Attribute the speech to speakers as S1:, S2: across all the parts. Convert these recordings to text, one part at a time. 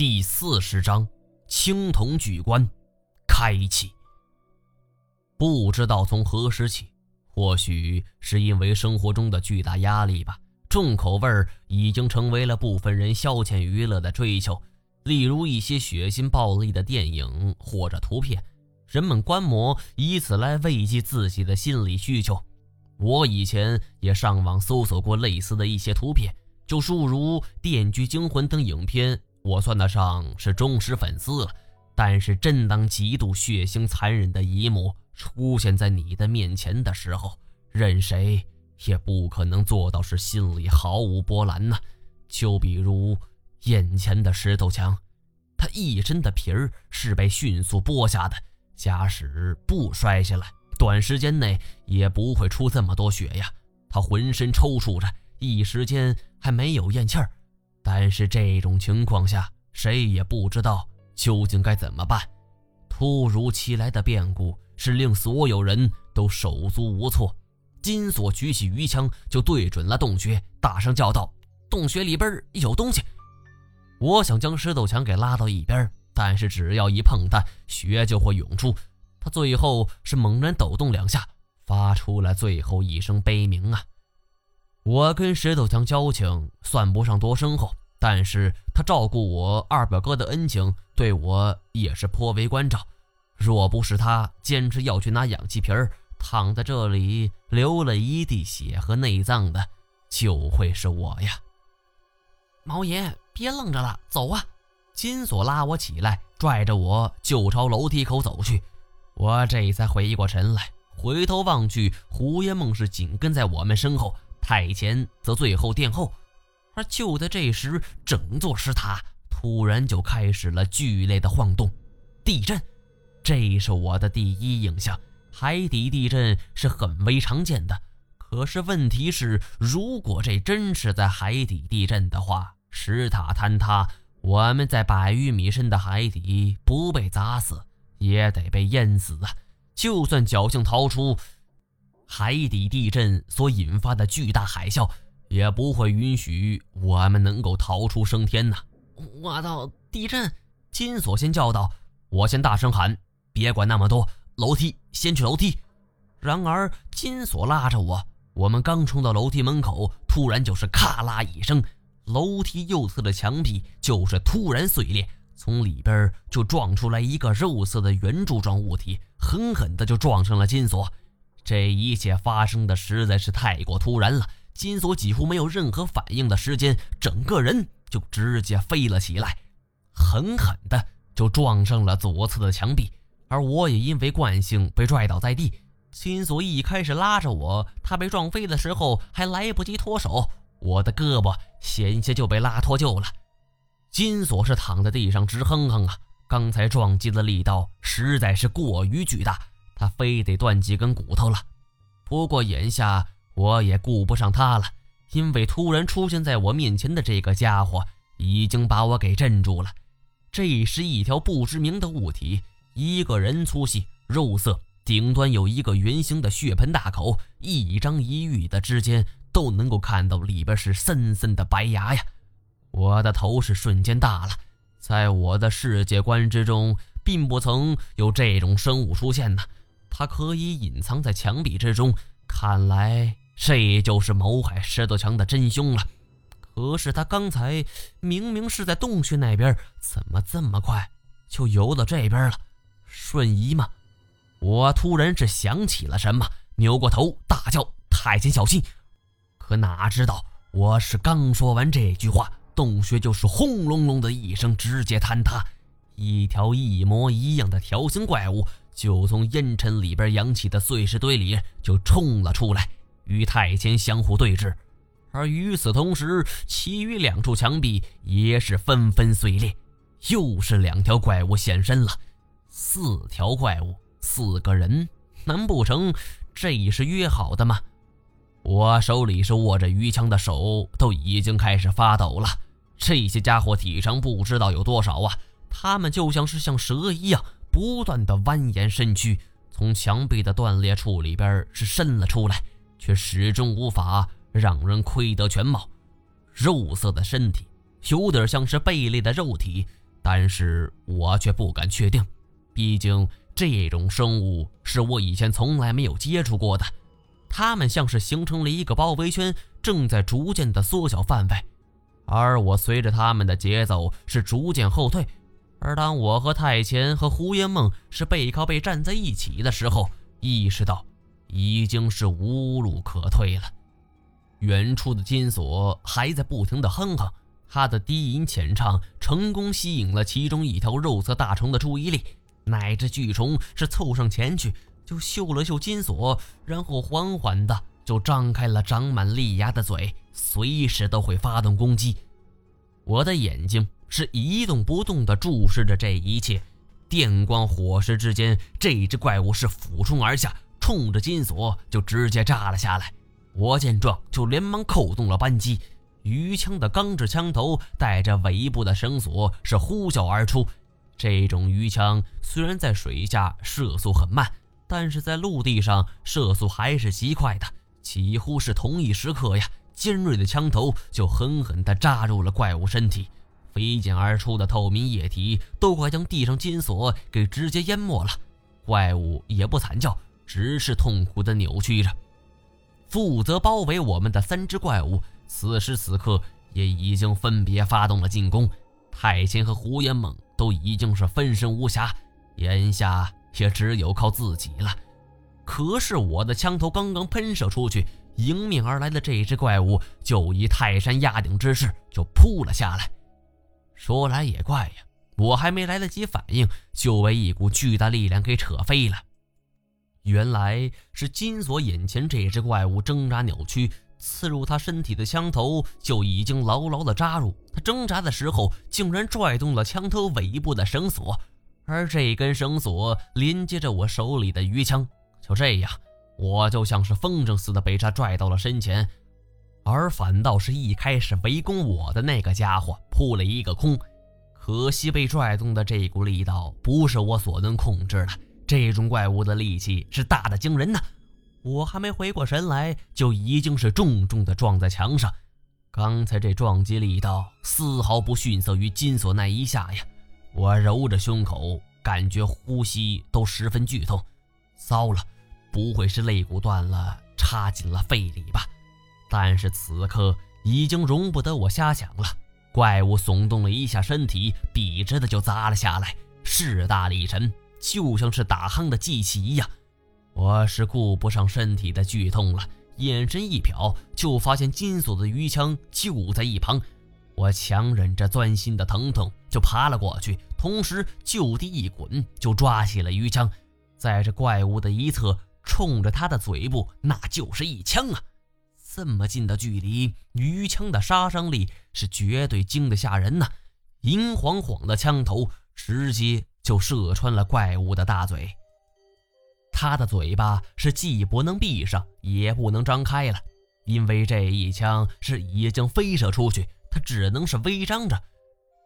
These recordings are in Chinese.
S1: 第四十章，青铜巨棺开启。不知道从何时起，或许是因为生活中的巨大压力吧，重口味已经成为了部分人消遣娱乐的追求。例如一些血腥暴力的电影或者图片，人们观摩，以此来慰藉自己的心理需求。我以前也上网搜索过类似的一些图片，就诸如《电锯惊魂》等影片。我算得上是忠实粉丝了，但是真当极度血腥残忍的一幕出现在你的面前的时候，任谁也不可能做到是心里毫无波澜呢。就比如眼前的石头墙，他一身的皮儿是被迅速剥下的，假使不摔下来，短时间内也不会出这么多血呀。他浑身抽搐着，一时间还没有咽气儿。但是这种情况下，谁也不知道究竟该怎么办。突如其来的变故是令所有人都手足无措。金锁举起鱼枪就对准了洞穴，大声叫道：“洞穴里边有东西！”我想将石头墙给拉到一边，但是只要一碰它，血就会涌出。他最后是猛然抖动两下，发出了最后一声悲鸣啊！我跟石头强交情算不上多深厚，但是他照顾我二表哥的恩情，对我也是颇为关照。若不是他坚持要去拿氧气瓶儿，躺在这里流了一地血和内脏的，就会是我呀。
S2: 毛爷，别愣着了，走啊！
S1: 金锁拉我起来，拽着我就朝楼梯口走去。我这才回过神来，回头望去，胡烟梦是紧跟在我们身后。太前则最后殿后，而就在这时，整座石塔突然就开始了剧烈的晃动。地震，这是我的第一印象。海底地震是很为常见的，可是问题是，如果这真是在海底地震的话，石塔坍塌，我们在百余米深的海底不被砸死，也得被淹死啊！就算侥幸逃出。海底地震所引发的巨大海啸，也不会允许我们能够逃出升天呐！
S2: 我操！地震！
S1: 金锁先叫道：“我先大声喊，别管那么多，楼梯，先去楼梯。”然而金锁拉着我，我们刚冲到楼梯门口，突然就是咔啦一声，楼梯右侧的墙壁就是突然碎裂，从里边就撞出来一个肉色的圆柱状物体，狠狠的就撞上了金锁。这一切发生的实在是太过突然了，金锁几乎没有任何反应的时间，整个人就直接飞了起来，狠狠的就撞上了左侧的墙壁，而我也因为惯性被拽倒在地。金锁一开始拉着我，他被撞飞的时候还来不及脱手，我的胳膊险些就被拉脱臼了。金锁是躺在地上直哼哼啊，刚才撞击的力道实在是过于巨大。他非得断几根骨头了，不过眼下我也顾不上他了，因为突然出现在我面前的这个家伙已经把我给镇住了。这是一条不知名的物体，一个人粗细，肉色，顶端有一个圆形的血盆大口，一张一玉的之间都能够看到里边是森森的白牙呀！我的头是瞬间大了，在我的世界观之中，并不曾有这种生物出现呢。它可以隐藏在墙壁之中，看来这就是谋害石头强的真凶了。可是他刚才明明是在洞穴那边，怎么这么快就游到这边了？瞬移吗？我突然是想起了什么，扭过头大叫：“太监小心！”可哪知道，我是刚说完这句话，洞穴就是轰隆隆的一声，直接坍塌，一条一模一样的条形怪物。就从阴沉里边扬起的碎石堆里就冲了出来，与太监相互对峙。而与此同时，其余两处墙壁也是纷纷碎裂，又是两条怪物现身了。四条怪物，四个人，难不成这也是约好的吗？我手里是握着鱼枪的手都已经开始发抖了。这些家伙体长不知道有多少啊，他们就像是像蛇一样。不断的蜿蜒身躯，从墙壁的断裂处里边是伸了出来，却始终无法让人窥得全貌。肉色的身体，有点像是贝类的肉体，但是我却不敢确定，毕竟这种生物是我以前从来没有接触过的。它们像是形成了一个包围圈，正在逐渐的缩小范围，而我随着它们的节奏是逐渐后退。而当我和太乾和胡烟梦是背靠背站在一起的时候，意识到已经是无路可退了。远处的金锁还在不停的哼哼，他的低吟浅唱成功吸引了其中一条肉色大虫的注意力。乃只巨虫是凑上前去，就嗅了嗅金锁，然后缓缓的就张开了长满利牙的嘴，随时都会发动攻击。我的眼睛。是一动不动地注视着这一切，电光火石之间，这只怪物是俯冲而下，冲着金锁就直接扎了下来。我见状，就连忙扣动了扳机，鱼枪的钢制枪头带着尾部的绳索是呼啸而出。这种鱼枪虽然在水下射速很慢，但是在陆地上射速还是极快的，几乎是同一时刻呀，尖锐的枪头就狠狠地扎入了怪物身体。飞溅而出的透明液体都快将地上金锁给直接淹没了，怪物也不惨叫，只是痛苦的扭曲着。负责包围我们的三只怪物，此时此刻也已经分别发动了进攻。太监和胡延猛都已经是分身无暇，眼下也只有靠自己了。可是我的枪头刚刚喷射出去，迎面而来的这只怪物就以泰山压顶之势就扑了下来。说来也怪呀，我还没来得及反应，就被一股巨大力量给扯飞了。原来是金锁眼前这只怪物挣扎扭曲，刺入他身体的枪头就已经牢牢的扎入。他挣扎的时候，竟然拽动了枪头尾部的绳索，而这根绳索连接着我手里的鱼枪。就这样，我就像是风筝似的被他拽到了身前。而反倒是一开始围攻我的那个家伙扑了一个空，可惜被拽动的这股力道不是我所能控制的。这种怪物的力气是大的惊人呐！我还没回过神来，就已经是重重的撞在墙上。刚才这撞击力道丝毫不逊色于金锁那一下呀！我揉着胸口，感觉呼吸都十分剧痛。糟了，不会是肋骨断了，插进了肺里吧？但是此刻已经容不得我瞎想了。怪物耸动了一下身体，笔直的就砸了下来，势大力沉，就像是打夯的机器一样。我是顾不上身体的剧痛了，眼神一瞟，就发现金锁的鱼枪就在一旁。我强忍着钻心的疼痛，就爬了过去，同时就地一滚，就抓起了鱼枪，在这怪物的一侧，冲着他的嘴部，那就是一枪啊！这么近的距离，鱼枪的杀伤力是绝对惊得吓人呐！银晃晃的枪头直接就射穿了怪物的大嘴，他的嘴巴是既不能闭上，也不能张开了，因为这一枪是已经飞射出去，他只能是微张着。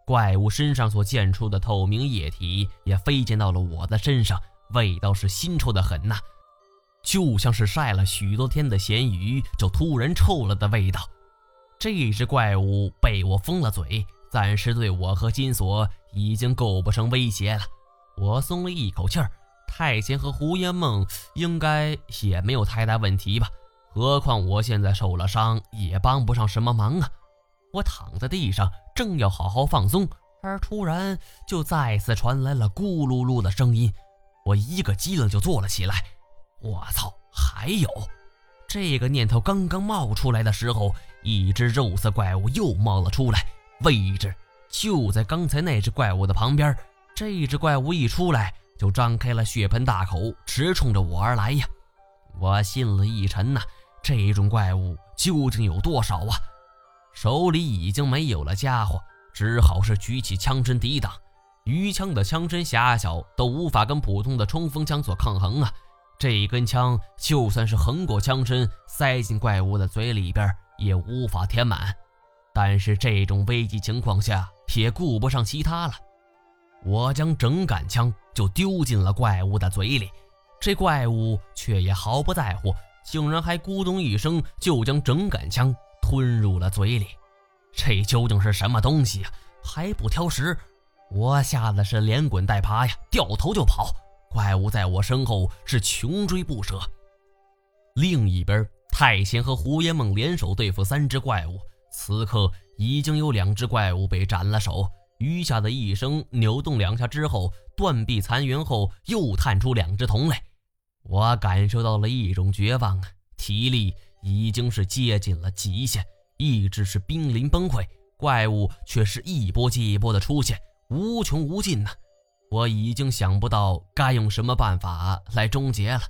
S1: 怪物身上所溅出的透明液体也飞溅到了我的身上，味道是腥臭的很呐！就像是晒了许多天的咸鱼，就突然臭了的味道。这只怪物被我封了嘴，暂时对我和金锁已经构不成威胁了。我松了一口气儿。太监和胡烟梦应该也没有太大问题吧？何况我现在受了伤，也帮不上什么忙啊。我躺在地上，正要好好放松，而突然就再次传来了咕噜噜的声音。我一个机灵就坐了起来。我操！还有，这个念头刚刚冒出来的时候，一只肉色怪物又冒了出来，位置就在刚才那只怪物的旁边。这只怪物一出来，就张开了血盆大口，直冲着我而来呀！我心里一沉呐，这种怪物究竟有多少啊？手里已经没有了家伙，只好是举起枪身抵挡。鱼枪的枪身狭小，都无法跟普通的冲锋枪所抗衡啊！这一根枪就算是横过枪身塞进怪物的嘴里边，也无法填满。但是这种危急情况下，也顾不上其他了。我将整杆枪就丢进了怪物的嘴里，这怪物却也毫不在乎，竟然还咕咚一声就将整杆枪吞入了嘴里。这究竟是什么东西呀？还不挑食！我吓得是连滚带爬呀，掉头就跑。怪物在我身后是穷追不舍。另一边，太贤和胡延梦联手对付三只怪物，此刻已经有两只怪物被斩了首。余下的一生扭动两下之后，断壁残垣后又探出两只同类。我感受到了一种绝望啊，体力已经是接近了极限，意志是濒临崩溃，怪物却是一波接一波的出现，无穷无尽呐。我已经想不到该用什么办法来终结了。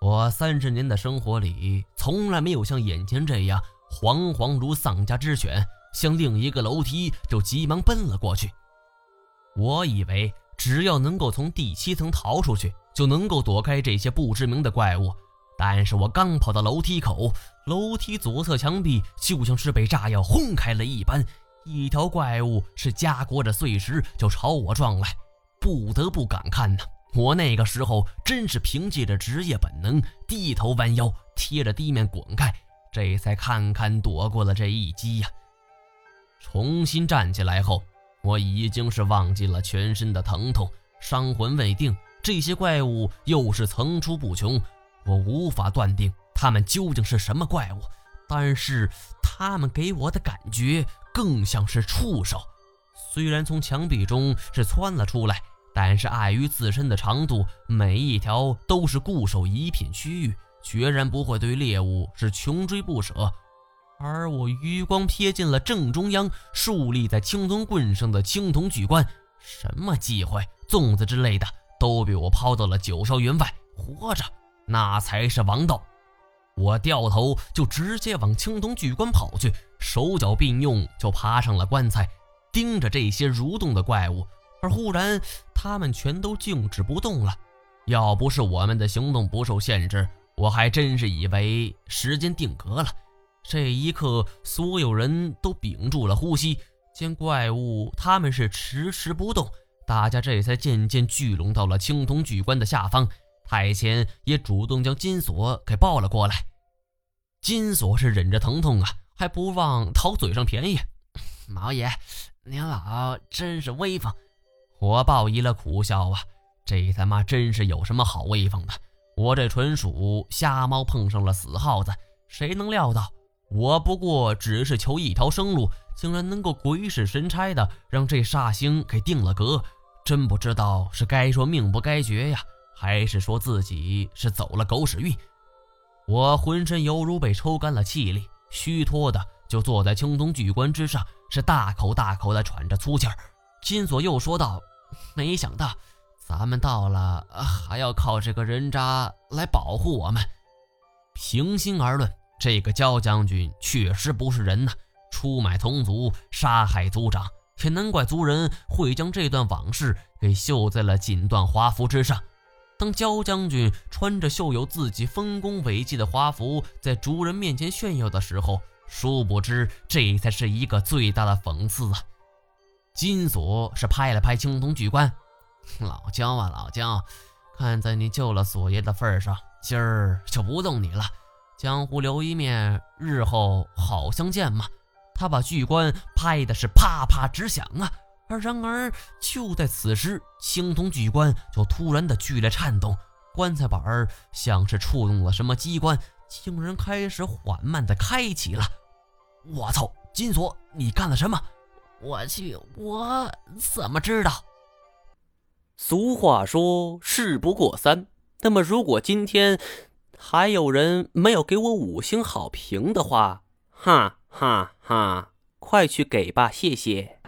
S1: 我三十年的生活里，从来没有像眼前这样惶惶如丧家之犬，向另一个楼梯就急忙奔了过去。我以为只要能够从第七层逃出去，就能够躲开这些不知名的怪物。但是我刚跑到楼梯口，楼梯左侧墙壁就像是被炸药轰开了一般，一条怪物是夹裹着碎石就朝我撞来。不得不感叹呐，我那个时候真是凭借着职业本能，低头弯腰，贴着地面滚开，这才堪堪躲过了这一击呀。重新站起来后，我已经是忘记了全身的疼痛，伤魂未定。这些怪物又是层出不穷，我无法断定他们究竟是什么怪物，但是他们给我的感觉更像是触手。虽然从墙壁中是窜了出来。但是碍于自身的长度，每一条都是固守一片区域，决然不会对猎物是穷追不舍。而我余光瞥见了正中央竖立在青铜棍上的青铜巨棺，什么忌讳、粽子之类的都被我抛到了九霄云外。活着，那才是王道。我掉头就直接往青铜巨棺跑去，手脚并用就爬上了棺材，盯着这些蠕动的怪物。而忽然，他们全都静止不动了。要不是我们的行动不受限制，我还真是以为时间定格了。这一刻，所有人都屏住了呼吸。见怪物他们是迟迟不动，大家这才渐渐聚拢到了青铜巨棺的下方。太前也主动将金锁给抱了过来。金锁是忍着疼痛啊，还不忘讨嘴上便宜。
S2: 毛爷，您老真是威风。
S1: 我报以了苦笑啊，这他妈真是有什么好威风的？我这纯属瞎猫碰上了死耗子，谁能料到我不过只是求一条生路，竟然能够鬼使神差的让这煞星给定了格？真不知道是该说命不该绝呀，还是说自己是走了狗屎运？我浑身犹如被抽干了气力，虚脱的就坐在青铜巨棺之上，是大口大口的喘着粗气儿。金锁又说道。没想到，咱们到了还要靠这个人渣来保护我们。平心而论，这个焦将军确实不是人呐，出卖同族，杀害族长，也难怪族人会将这段往事给绣在了锦缎华服之上。当焦将军穿着绣有自己丰功伟绩的华服在族人面前炫耀的时候，殊不知这才是一个最大的讽刺啊！金锁是拍了拍青铜巨棺，老焦啊老焦，看在你救了锁爷的份上，今儿就不动你了。江湖留一面，日后好相见嘛。他把巨棺拍的是啪啪直响啊！而然而就在此时，青铜巨棺就突然的剧烈颤动，棺材板儿像是触动了什么机关，竟然开始缓慢的开启了。我操！金锁，你干了什么？
S2: 我去，我怎么知道？
S3: 俗话说事不过三。那么，如果今天还有人没有给我五星好评的话，哈哈哈，快去给吧，谢谢。